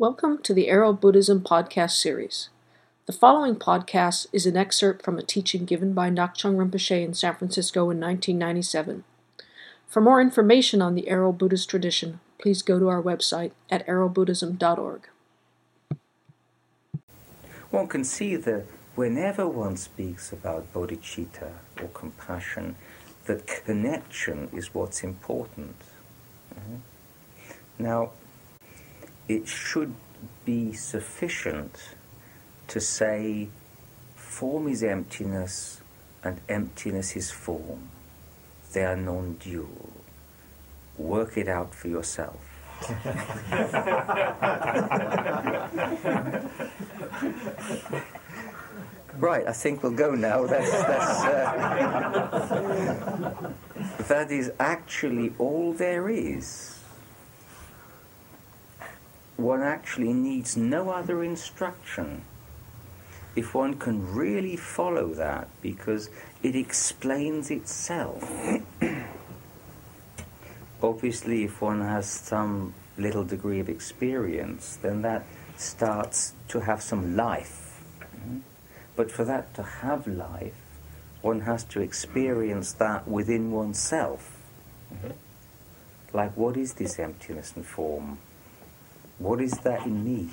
Welcome to the Aro Buddhism podcast series. The following podcast is an excerpt from a teaching given by Ngak'chang Rinpoche in San Francisco in 1997. For more information on the Aro Buddhist tradition, please go to our website at arobuddhism.org. One can see that whenever one speaks about bodhicitta or compassion, that connection is what's important. Mhm. Now, it should be sufficient to say form is emptiness and emptiness is form. They are non dual. Work it out for yourself. right, I think we'll go now. That's, that's, uh, that is actually all there is. One actually needs no other instruction if one can really follow that because it explains itself. Obviously, if one has some little degree of experience, then that starts to have some life. But for that to have life, one has to experience that within oneself. Mhm. Like, what is this emptiness and form? What is that in me?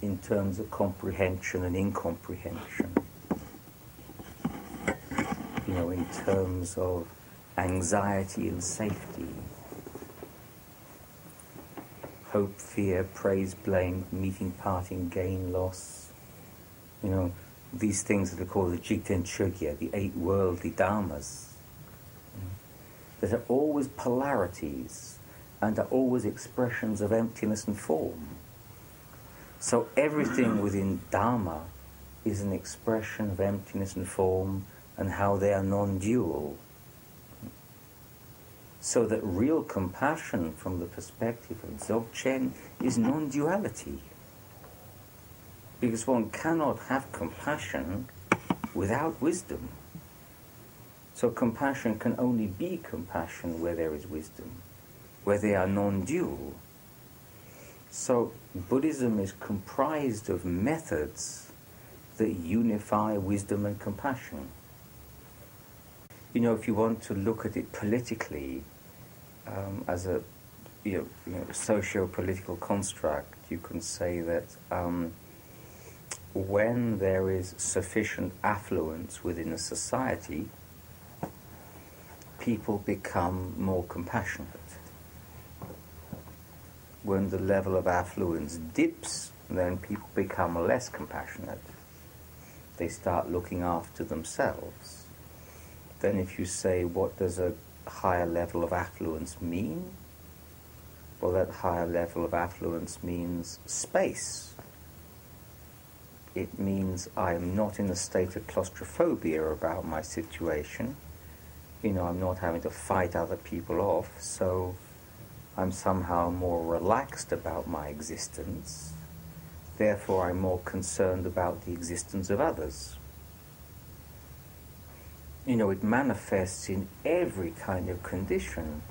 In terms of comprehension and incomprehension. You know, in terms of anxiety and safety. Hope, fear, praise, blame, meeting, parting, gain, loss. You know, these things that are called the Jigten Chögye, the eight worldly dharmas, that are always polarities and are always expressions of emptiness and form. So everything within Dharma is an expression of emptiness and form and how they are non dual. So that real compassion from the perspective of Dzogchen is non duality. Because one cannot have compassion without wisdom. So compassion can only be compassion where there is wisdom, where they are non dual. So Buddhism is comprised of methods that unify wisdom and compassion. You know, if you want to look at it politically um, as a you know, you know, socio-political construct, you can say that um, when there is sufficient affluence within a society, people become more compassionate. When the level of affluence dips, then people become less compassionate. They start looking after themselves. Then, if you say, what does a higher level of affluence mean? Well, that higher level of affluence means space. It means I'm not in a state of claustrophobia about my situation. You know, I'm not having to fight other people off, so I'm somehow more relaxed about my existence. Therefore, I'm more concerned about the existence of others. You know, it manifests in every kind of condition.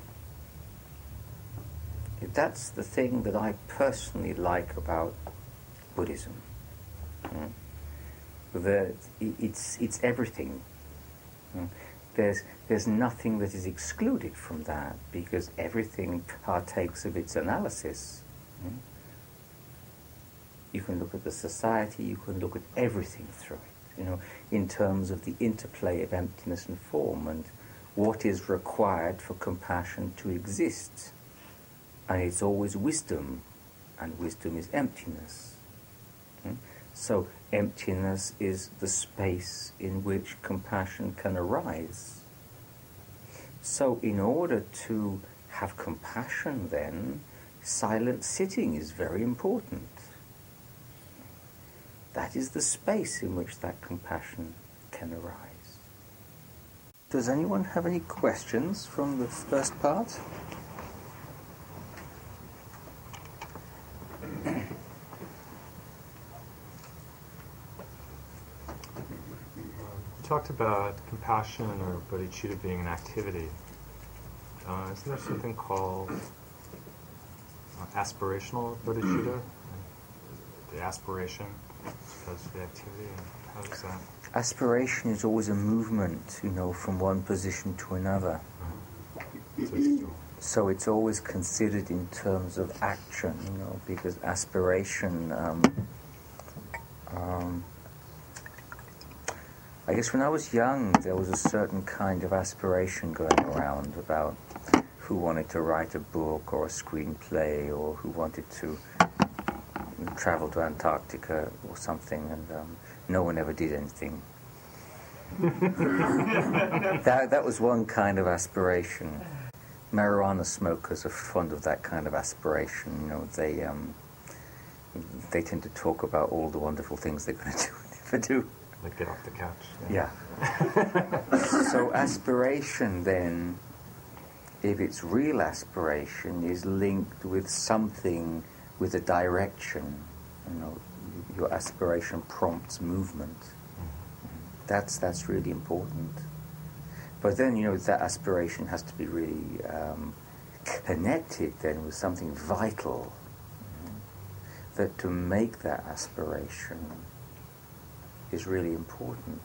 That's the thing that I personally like about Buddhism. Mm. That it's, it's everything. Mm. There's, there's nothing that is excluded from that because everything partakes of its analysis. Mm. You can look at the society, you can look at everything through it, you know, in terms of the interplay of emptiness and form and what is required for compassion to exist. And it's always wisdom, and wisdom is emptiness. Mm. So emptiness is the space in which compassion can arise. So in order to have compassion then, silent sitting is very important. That is the space in which that compassion can arise. Does anyone have any questions from the first part? Talked about compassion or bodhicitta being an activity. Uh, isn't there something called uh, aspirational bodhicitta? the aspiration because the activity? How does that? Aspiration is always a movement, you know, from one position to another. So So it's always considered in terms of action, you know, because aspiration. Um, um, I guess when I was young, there was a certain kind of aspiration going around about who wanted to write a book or a screenplay or who wanted to travel to Antarctica or something, and um, no one ever did anything. that, that was one kind of aspiration. Marijuana smokers are fond of that kind of aspiration. You know, they um, they tend to talk about all the wonderful things they're going to do and never do. Like get off the couch. Yeah. so aspiration then, if it's real aspiration, is linked with something, with a direction. You know, your aspiration prompts movement. That's that's really important. But then you know that aspiration has to be really um, connected then with something vital. you know, That to make that aspiration is really important.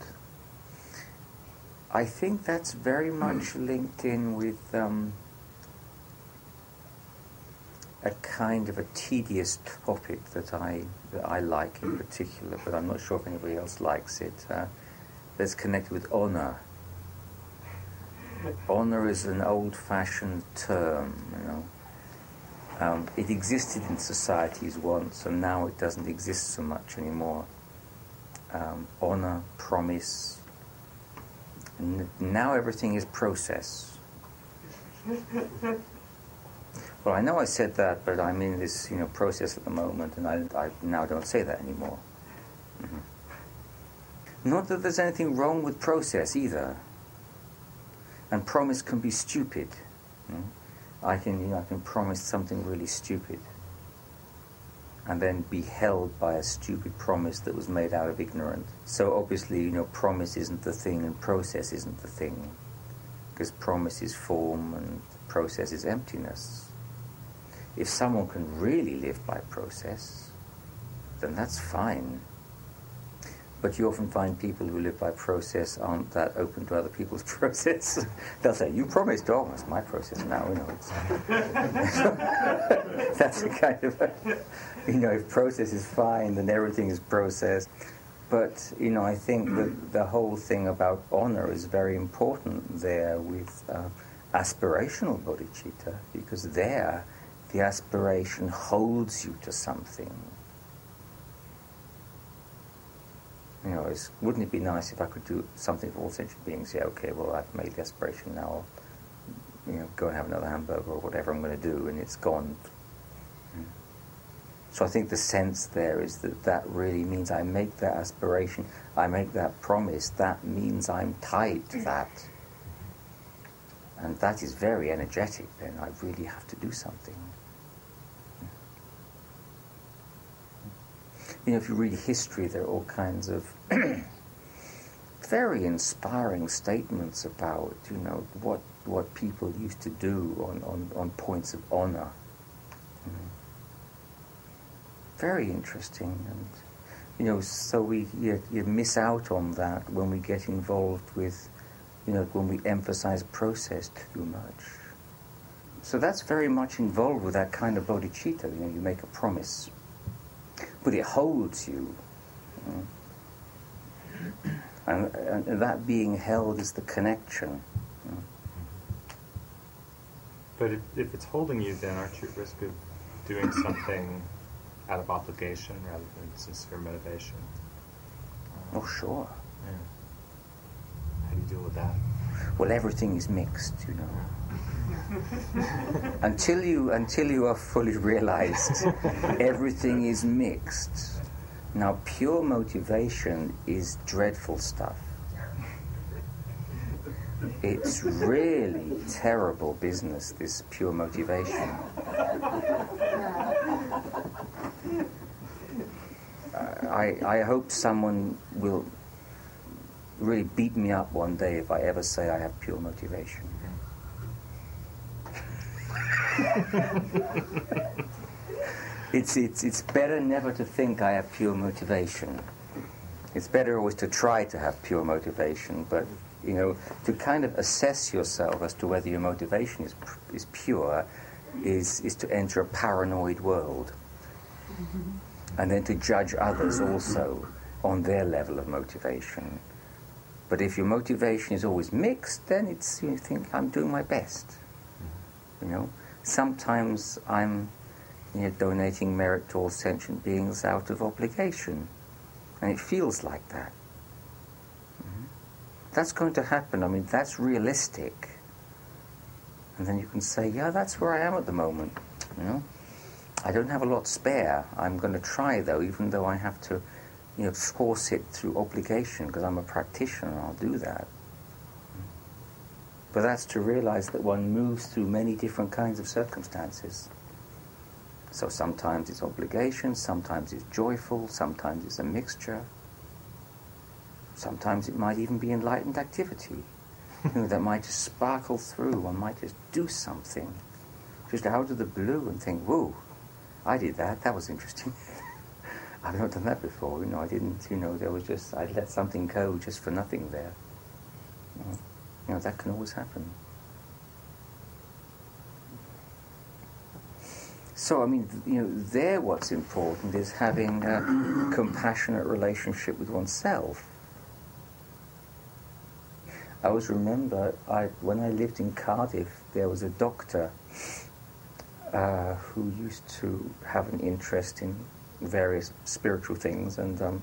I think that's very much linked in with um, a kind of a tedious topic that I that I like in particular, but I'm not sure if anybody else likes it. Uh, that's connected with honor. Honor is an old-fashioned term, you know. Um, it existed in societies once, and now it doesn't exist so much anymore um, honor, promise. N- now everything is process. well, I know I said that, but I'm in this, you know, process at the moment, and I, I now don't say that anymore. Mhm. Not that there's anything wrong with process either. And promise can be stupid. know. I can, you know, I can promise something really stupid and then be held by a stupid promise that was made out of ignorance. So obviously, you know, promise isn't the thing and process isn't the thing. Because promise is form and process is emptiness. If someone can really live by process, then that's fine. But you often find people who live by process aren't that open to other people's process. They'll say, "You promised, oh, it's my process now." You know, that's a kind of, a, you know, if process is fine, then everything is process. But you know, I think that the whole thing about honor is very important there with uh, aspirational bodhicitta, because there, the aspiration holds you to something. You know, it's, wouldn't it be nice if I could do something for all sentient beings? Yeah, okay, well, I've made the aspiration now. I'll, you know, go and have another hamburger or whatever I'm going to do, and it's gone. So I think the sense there is that that really means I make that aspiration, I make that promise. That means I'm tied to that, and that is very energetic. Then I really have to do something. You know, if you read history, there are all kinds of very inspiring statements about, you know, what, what people used to do on, on, on points of honor. Mm. Very interesting. And, you know, so we, you, you miss out on that when we get involved with, you know, when we emphasize process too much. So that's very much involved with that kind of bodhicitta. You know, you make a promise but it holds you. Mm. And, and that being held is the connection. Mm. But if, if it's holding you, then aren't you at risk of doing something out of obligation rather than sincere motivation? Oh, sure. Yeah. How do you deal with that? Well, everything is mixed, you know. until you until you are fully realized, everything is mixed. Now, pure motivation is dreadful stuff. It's really terrible business, this pure motivation. I, I hope someone will really beat me up one day if I ever say I have pure motivation. it's, it's, it's better never to think I have pure motivation. It's better always to try to have pure motivation, but you know, to kind of assess yourself as to whether your motivation is, is pure is, is to enter a paranoid world. Mm-hmm. And then to judge others also on their level of motivation. But if your motivation is always mixed, then it's you think I'm doing my best. You know, sometimes I'm you know, donating merit to all sentient beings out of obligation, and it feels like that. Mm-hmm. That's going to happen. I mean, that's realistic. And then you can say, yeah, that's where I am at the moment. You know, I don't have a lot spare. I'm going to try though, even though I have to you know, force it through obligation because I'm a practitioner, I'll do that. But that's to realize that one moves through many different kinds of circumstances. So sometimes it's obligation, sometimes it's joyful, sometimes it's a mixture. Sometimes it might even be enlightened activity you know, that might just sparkle through. One might just do something just out of the blue and think, whoa, I did that, that was interesting. I've not done that before. You know, I didn't. You know, there was just I let something go just for nothing there. You know, that can always happen. So I mean, you know, there what's important is having a compassionate relationship with oneself. I always remember I, when I lived in Cardiff, there was a doctor uh, who used to have an interest in various spiritual things. And um,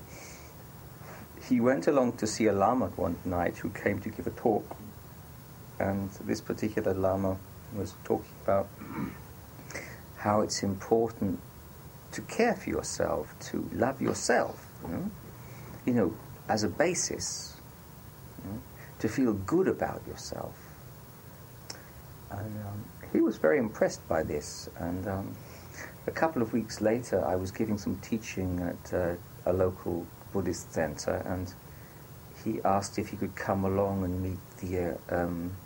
he went along to see a lama one night who came to give a talk. And this particular lama was talking about how it's important to care for yourself, to love yourself, you know, you know as a basis, you know, to feel good about yourself. And um, he was very impressed by this, and um, a couple of weeks later, I was giving some teaching at uh, a local Buddhist center, and he asked if he could come along and meet the uh, um,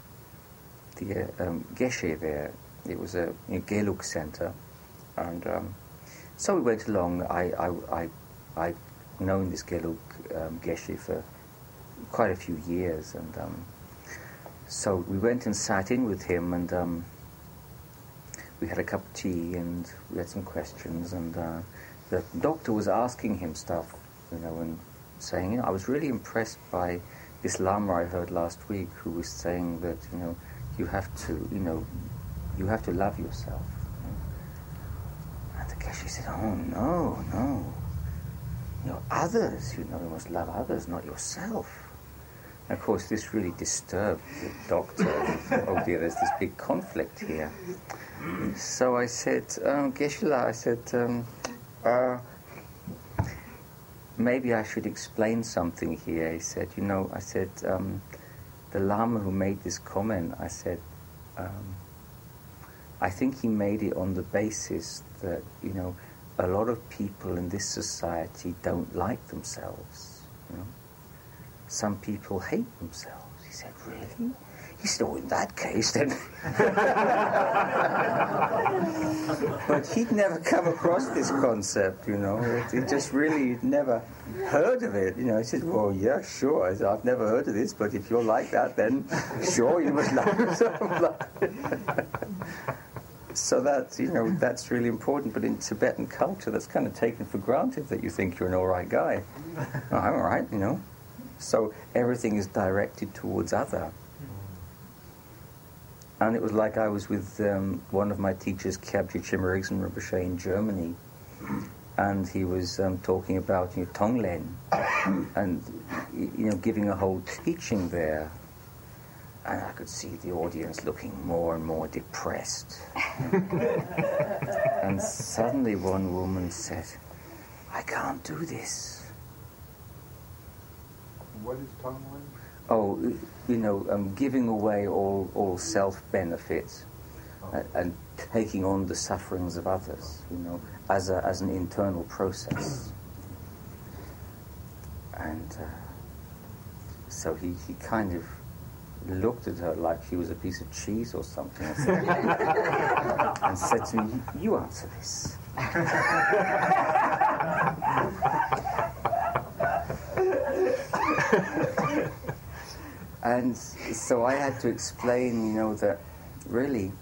the um, geshe there. It was a, a Gelug center, and um, so we went along. I I I I've known this Gelug um, geshe for quite a few years, and um, so we went and sat in with him and. Um, we had a cup of tea and we had some questions, and uh, the doctor was asking him stuff, you know, and saying, you know, I was really impressed by this lama I heard last week who was saying that, you know, you have to, you know, you have to love yourself. And the Geshe said, oh, no, no. You know, others, you know, you must love others, not yourself. And of course, this really disturbed the doctor. oh dear, there's this big conflict here. So I said, um, I said, um, uh, maybe I should explain something here. He said, you know, I said, um, the Lama who made this comment, I said, um, I think he made it on the basis that, you know, a lot of people in this society don't like themselves. You know? Some people hate themselves. He said, really? He said, oh, in that case, then. but he'd never come across this concept, you know. He just really never heard of it. You know, he said, well, yeah, sure. I said, I've never heard of this, but if you're like that, then sure, you must love yourself. so that's, you know, that's really important. But in Tibetan culture, that's kind of taken for granted that you think you're an all right guy. oh, I'm all right, you know. So everything is directed towards other and it was like I was with um, one of my teachers, Kyabje Chimma and Rinpoche in Germany, and he was um, talking about you know, Tonglen, and you know giving a whole teaching there, and I could see the audience looking more and more depressed. and suddenly one woman said, "I can't do this." What is Tonglen? Oh, you know, um, giving away all, all self benefit uh, and taking on the sufferings of others, you know, as, a, as an internal process. And uh, so he, he kind of looked at her like she was a piece of cheese or something and said, and said to me, You answer this. and so I had to explain, you know, that really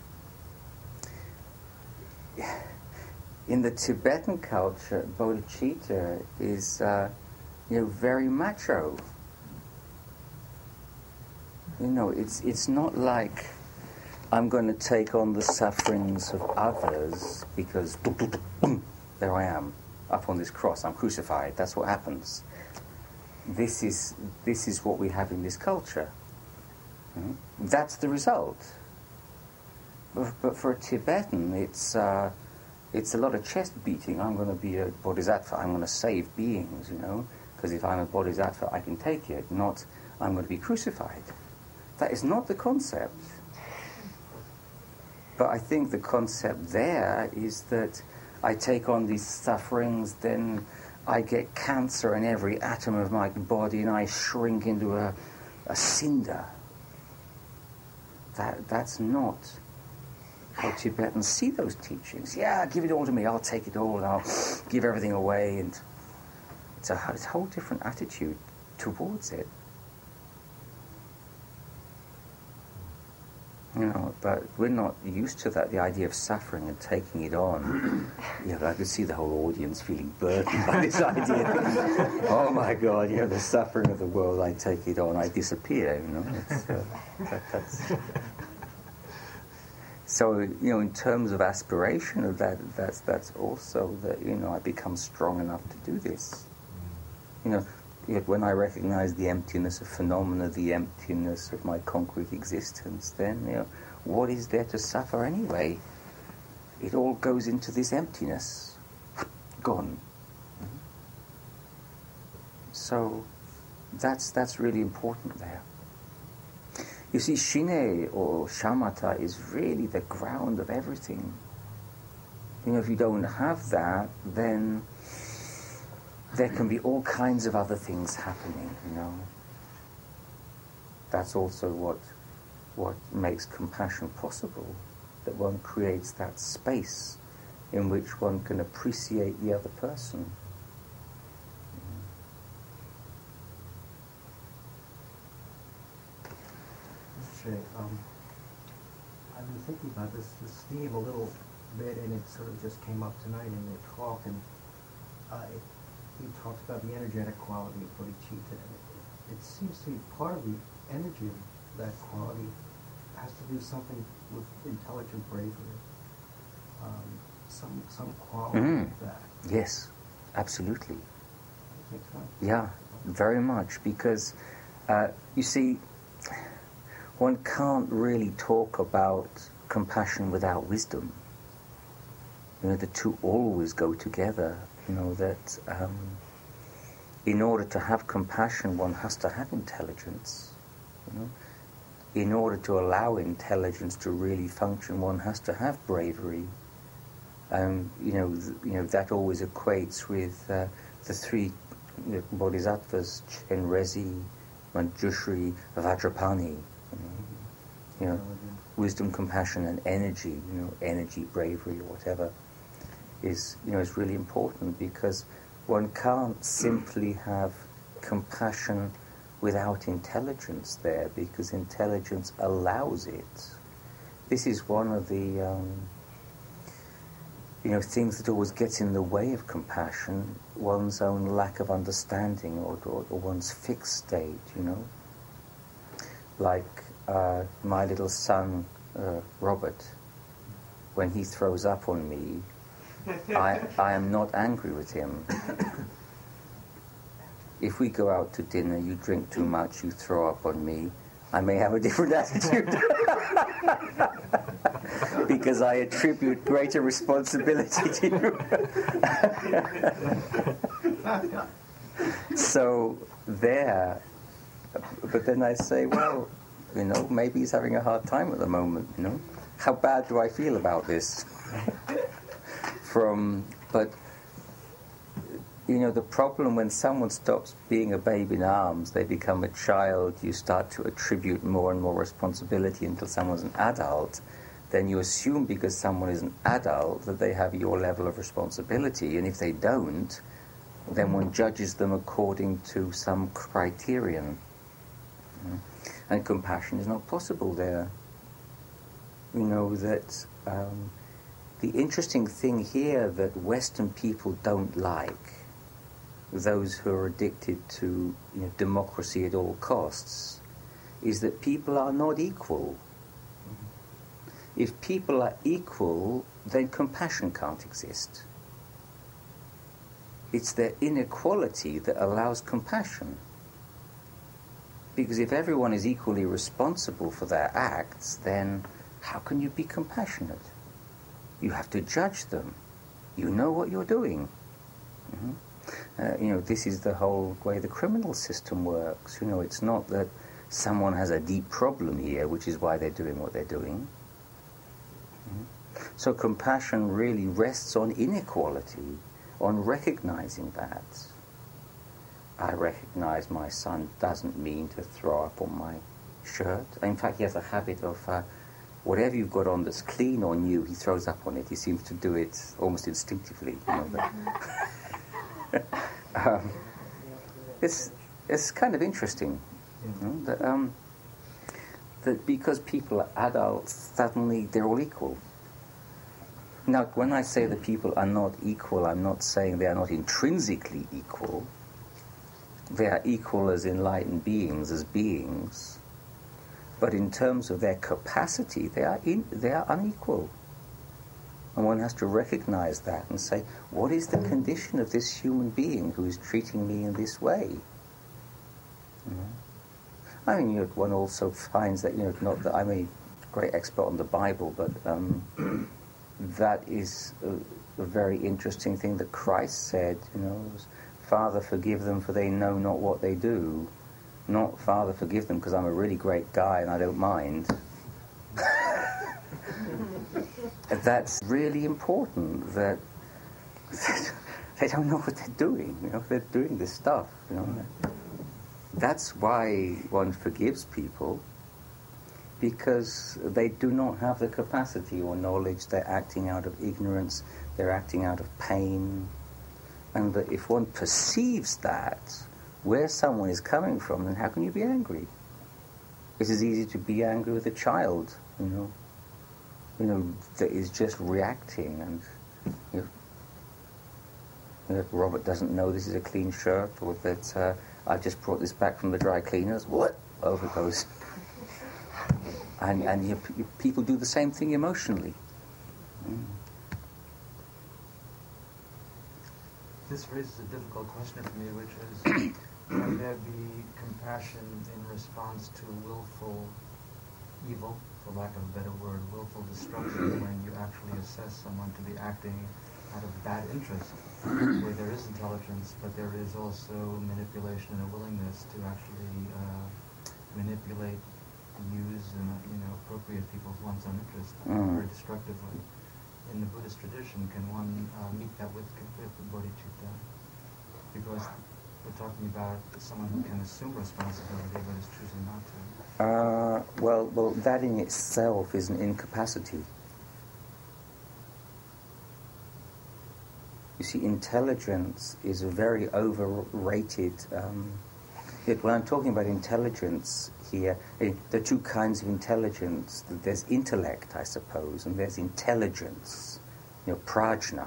in the Tibetan culture, bodhicitta is, uh, you know, very macho. You know, it's it's not like I'm going to take on the sufferings of others because there I am up on this cross. I'm crucified. That's what happens. This is this is what we have in this culture. Mm? That's the result. But, but for a Tibetan, it's. Uh, it's a lot of chest beating. I'm going to be a bodhisattva. I'm going to save beings, you know, because if I'm a bodhisattva, I can take it. Not, I'm going to be crucified. That is not the concept. But I think the concept there is that I take on these sufferings, then I get cancer in every atom of my body, and I shrink into a, a cinder. That, that's not how Tibetans see those teachings. Yeah, give it all to me. I'll take it all, and I'll give everything away. And it's a, it's a whole different attitude towards it. You know, but we're not used to that, the idea of suffering and taking it on. yeah, but I could see the whole audience feeling burdened by this idea. oh my God, you know, the suffering of the world, I take it on, I disappear, you know. Uh, that, that's, so you know, in terms of aspiration of that, that's that's also that you know I become strong enough to do this. You know, yet when I recognize the emptiness of phenomena, the emptiness of my concrete existence, then you know, what is there to suffer anyway? It all goes into this emptiness, gone. So that's that's really important there. You see, Shine or shamatha is really the ground of everything. You know, if you don't have that, then there can be all kinds of other things happening, you know. That's also what, what makes compassion possible, that one creates that space in which one can appreciate the other person. Um, I've been thinking about this, this theme a little bit, and it sort of just came up tonight in your talk, and uh, it, you talked about the energetic quality of bodhicitta, and it, it seems to be part of the energy of that quality has to do something with intelligent bravery, um, some some quality mm. of that. Yes, absolutely. Yeah, very much because uh, you see one can't really talk about compassion without wisdom. You know, the two always go together. You know, that um, in order to have compassion, one has to have intelligence. You know? In order to allow intelligence to really function, one has to have bravery. Um, you know, th- you know that always equates with uh, the three you know, bodhisattvas: Chenrezig, Manjushri, Vajrapani you know, wisdom, compassion, and energy, you know, energy, bravery, or whatever, is, you know, is really important because one can't simply have compassion without intelligence there because intelligence allows it. This is one of the, um, you know, things that always gets in the way of compassion, one's own lack of understanding or, or, or one's fixed state, you know. Like uh, my little son, uh, Robert, when he throws up on me, I, I am not angry with him. If we go out to dinner, you drink too much, you throw up on me, I may have a different attitude. because I attribute greater responsibility to you. so, there, but then I say, well, you know, maybe he's having a hard time at the moment. You know, how bad do I feel about this? From, but you know, the problem when someone stops being a babe in arms, they become a child, you start to attribute more and more responsibility until someone's an adult, then you assume because someone is an adult that they have your level of responsibility, and if they don't, then one judges them according to some criterion. And compassion is not possible there. We know that um, the interesting thing here that Western people don't like those who are addicted to you know, democracy at all costs is that people are not equal. If people are equal, then compassion can't exist. It's their inequality that allows compassion. Because if everyone is equally responsible for their acts, then how can you be compassionate? You have to judge them. You know what you're doing. Mm-hmm. Uh, you know, this is the whole way the criminal system works. You know, it's not that someone has a deep problem here, which is why they're doing what they're doing. Mm-hmm. So compassion really rests on inequality, on recognizing that. I recognize my son doesn't mean to throw up on my shirt. In fact, he has a habit of uh, whatever you've got on that's clean or new, he throws up on it. He seems to do it almost instinctively. You know, um, it's it's kind of interesting you know, that um, that because people are adults, suddenly they're all equal. Now, when I say that people are not equal, I'm not saying they are not intrinsically equal. They are equal as enlightened beings, as beings. But in terms of their capacity, they are, in, they are unequal. And one has to recognize that and say, what is the condition of this human being who is treating me in this way? I mean, you know, one also finds that, you know, not that I'm a great expert on the Bible, but um, that is a, a, very interesting thing that Christ said, you know, Father, forgive them for they know not what they do. Not, Father, forgive them because I'm a really great guy and I don't mind. that's really important that they don't know what they're doing. You know, they're doing this stuff. You know, that's why one forgives people because they do not have the capacity or knowledge. They're acting out of ignorance. They're acting out of pain, and that if one perceives that where someone is coming from, then how can you be angry? It is easy to be angry with a child, you know you know, that is just reacting and you know, you know, Robert doesn't know this is a clean shirt or that uh, I just brought this back from the dry cleaners. What? Over it goes. And, and you, you, people do the same thing emotionally. Mm. This raises a difficult question for me, which is can there be compassion in response to willful evil? for lack of a better word, willful destruction when you actually assess someone to be acting out of bad interest, where there is intelligence, but there is also manipulation and a willingness to actually uh, manipulate, use, and you know, appropriate people's one's own interest mm. very destructively. In the Buddhist tradition, can one uh, meet that with, with the bodhicitta? Because we're talking about someone who can assume responsibility but is choosing not to. Uh, well, well, that in itself is an incapacity. You see, intelligence is a very overrated. Um, when I'm talking about intelligence here, eh, there are two kinds of intelligence. There's intellect, I suppose, and there's intelligence, you know, prajna,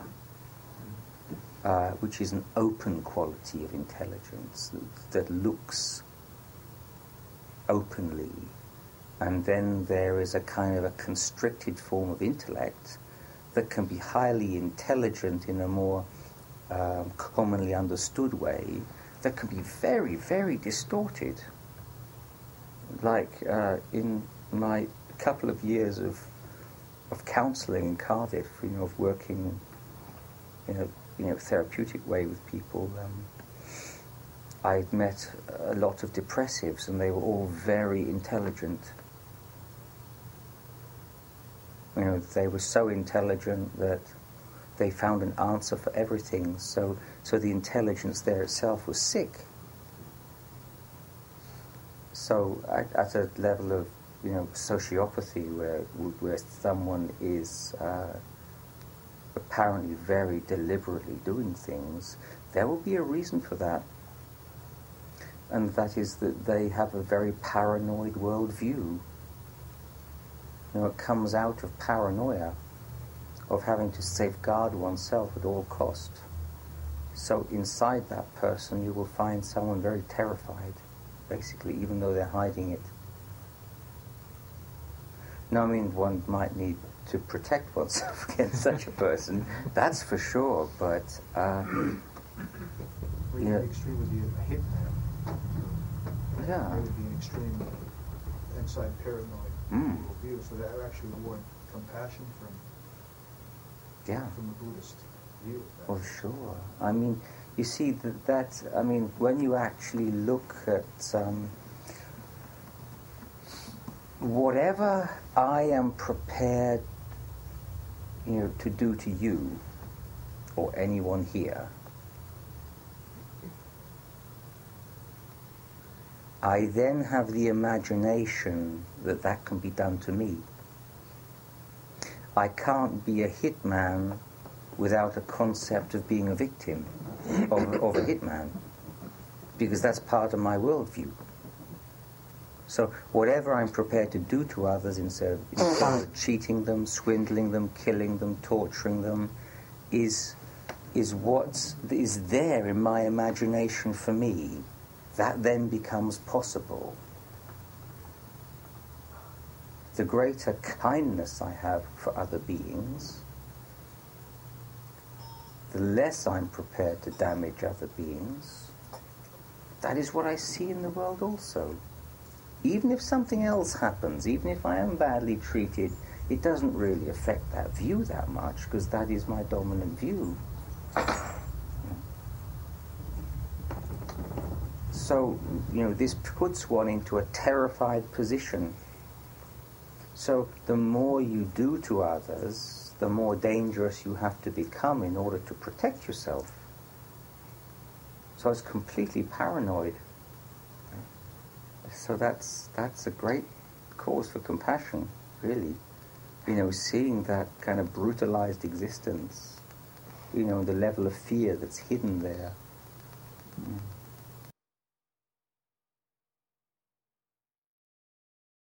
uh, which is an open quality of intelligence that looks openly. And then there is a kind of a constricted form of intellect that can be highly intelligent in a more um, commonly understood way that can be very, very distorted. Like uh, in my couple of years of of counselling in Cardiff, you know, of working in a you know therapeutic way with people. Um, I'd met a lot of depressives, and they were all very intelligent. You know, they were so intelligent that they found an answer for everything. So, so the intelligence there itself was sick. So, at, at a level of you know sociopathy, where where someone is uh, apparently very deliberately doing things, there will be a reason for that. And that is that they have a very paranoid worldview. You know, it comes out of paranoia of having to safeguard oneself at all cost. So inside that person, you will find someone very terrified, basically, even though they're hiding it. Now, I mean, one might need to protect oneself against such a person, that's for sure, but. Uh, extreme would be a hitman. Yeah. It would be an extreme inside paranoid mm. view, so that actually would compassion from yeah. from a Buddhist view. Well, sure. I mean, you see that, that I mean, when you actually look at um, whatever I am prepared, you know, to do to you or anyone here, I then have the imagination that that can be done to me. I can't be a hitman without a concept of being a victim of, of a hitman, because that's part of my worldview. So whatever I'm prepared to do to others instead of, mm-hmm. instead of cheating them, swindling them, killing them, torturing them, is is what is there in my imagination for me. That then becomes possible the greater kindness I have for other beings, the less I'm prepared to damage other beings. That is what I see in the world also. Even if something else happens, even if I am badly treated, it doesn't really affect that view that much because that is my dominant view. So, you know, this puts one into a terrified position so the more you do to others, the more dangerous you have to become in order to protect yourself. So it's completely paranoid. So that's that's a great cause for compassion, really. You know, seeing that kind of brutalized existence, you know, the level of fear that's hidden there. Mm.